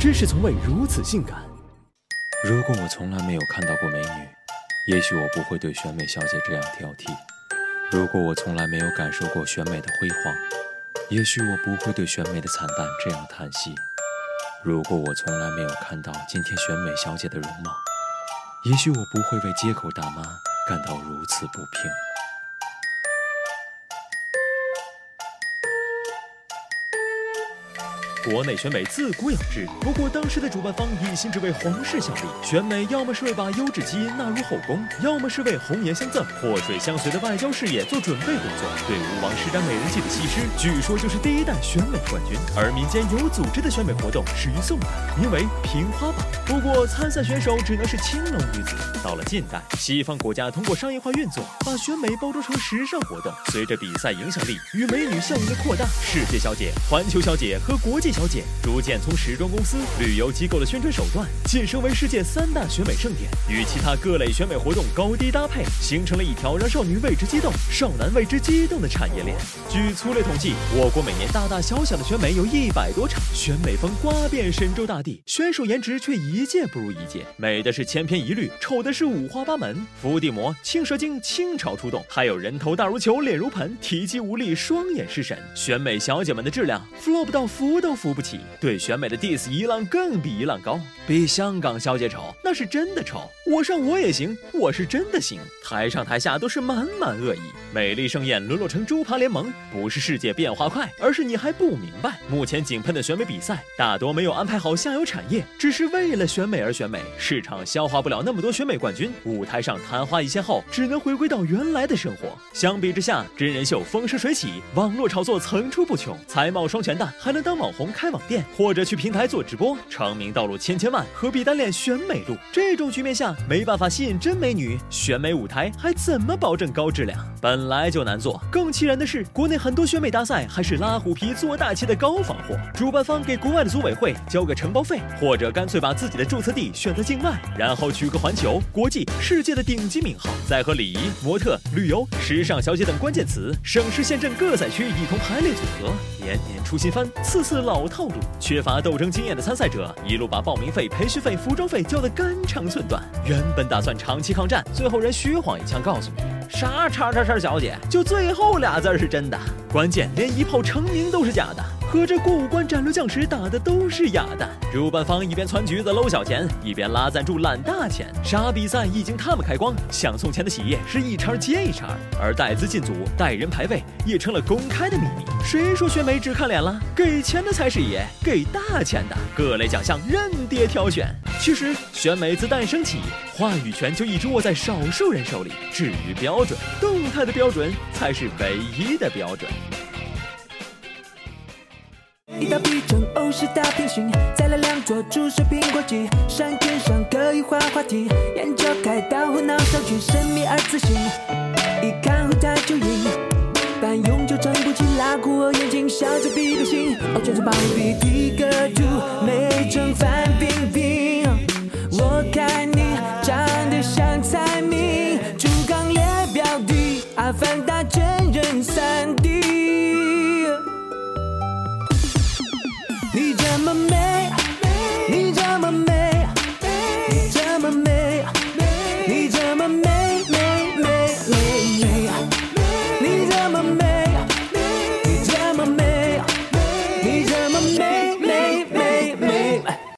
真是从未如此性感。如果我从来没有看到过美女，也许我不会对选美小姐这样挑剔；如果我从来没有感受过选美的辉煌，也许我不会对选美的惨淡这样叹息；如果我从来没有看到今天选美小姐的容貌，也许我不会为街口大妈感到如此不平。国内选美自古有之，不过当时的主办方一心只为皇室效力，选美要么是为把优质基因纳入后宫，要么是为红颜相赠、祸水相随的外交事业做准备工作。对吴王施展美人计的西施，据说就是第一代选美冠军。而民间有组织的选美活动始。于宋代，名为平花榜，不过参赛选手只能是青楼女子。到了近代，西方国家通过商业化运作，把选美包装成时尚活动。随着比赛影响力与美女效应的扩大，世界小姐、环球小姐和国际。小姐逐渐从时装公司、旅游机构的宣传手段，晋升为世界三大选美盛典，与其他各类选美活动高低搭配，形成了一条让少女为之激动、少男为之激动的产业链。据粗略统计，我国每年大大小小的选美有一百多场，选美风刮遍神州大地，选手颜值却一届不如一届，美的是千篇一律，丑的是五花八门。伏地魔、青蛇精倾巢出动，还有人头大如球、脸如盆、体积无力、双眼失神。选美小姐们的质量，flop 到服都。扶不起，对选美的 diss 一浪更比一浪高，比香港小姐丑，那是真的丑。我上我也行，我是真的行。台上台下都是满满恶意，美丽盛宴沦落成猪扒联盟，不是世界变化快，而是你还不明白。目前井喷的选美比赛大多没有安排好下游产业，只是为了选美而选美，市场消化不了那么多选美冠军，舞台上昙花一现后，只能回归到原来的生活。相比之下，真人秀风生水起，网络炒作层出不穷，才貌双全的还能当网红。开网店或者去平台做直播，成名道路千千万，何必单恋选美路？这种局面下没办法吸引真美女，选美舞台还怎么保证高质量？本来就难做，更气人的是，国内很多选美大赛还是拉虎皮做大旗的高仿货。主办方给国外的组委会交个承包费，或者干脆把自己的注册地选在境外，然后取个环球、国际、世界的顶级名号，再和礼仪、模特、旅游、时尚小姐等关键词，省市县镇各赛区一同排列组合，年年出新番，次次老。老套路缺乏斗争经验的参赛者，一路把报名费、培训费、服装费交得肝肠寸断。原本打算长期抗战，最后人虚晃一枪告诉你，啥叉叉叉小姐，就最后俩字是真的。关键连一炮成名都是假的。合着过五关斩六将时打的都是哑弹，主办方一边窜橘子搂小钱，一边拉赞助揽大钱，啥比赛一经他们开光，想送钱的企业是一茬接一茬，而带资进组、带人排位也成了公开的秘密。谁说选美只看脸了？给钱的才是爷，给大钱的各类奖项任爹挑选。其实选美自诞生起，话语权就一直握在少数人手里。至于标准，动态的标准才是唯一的标准。一道碧成欧式大平行，再来两座注射苹果肌，山天上可以画滑梯，眼角开刀后脑上去，神秘而自信，一看后台就赢，半永久撑不起拉裤，我眼睛，笑着比比心，我，全场暴毙，一个图，美成范冰冰，我看你长得像蔡明，猪刚烈表弟，阿凡达真人三。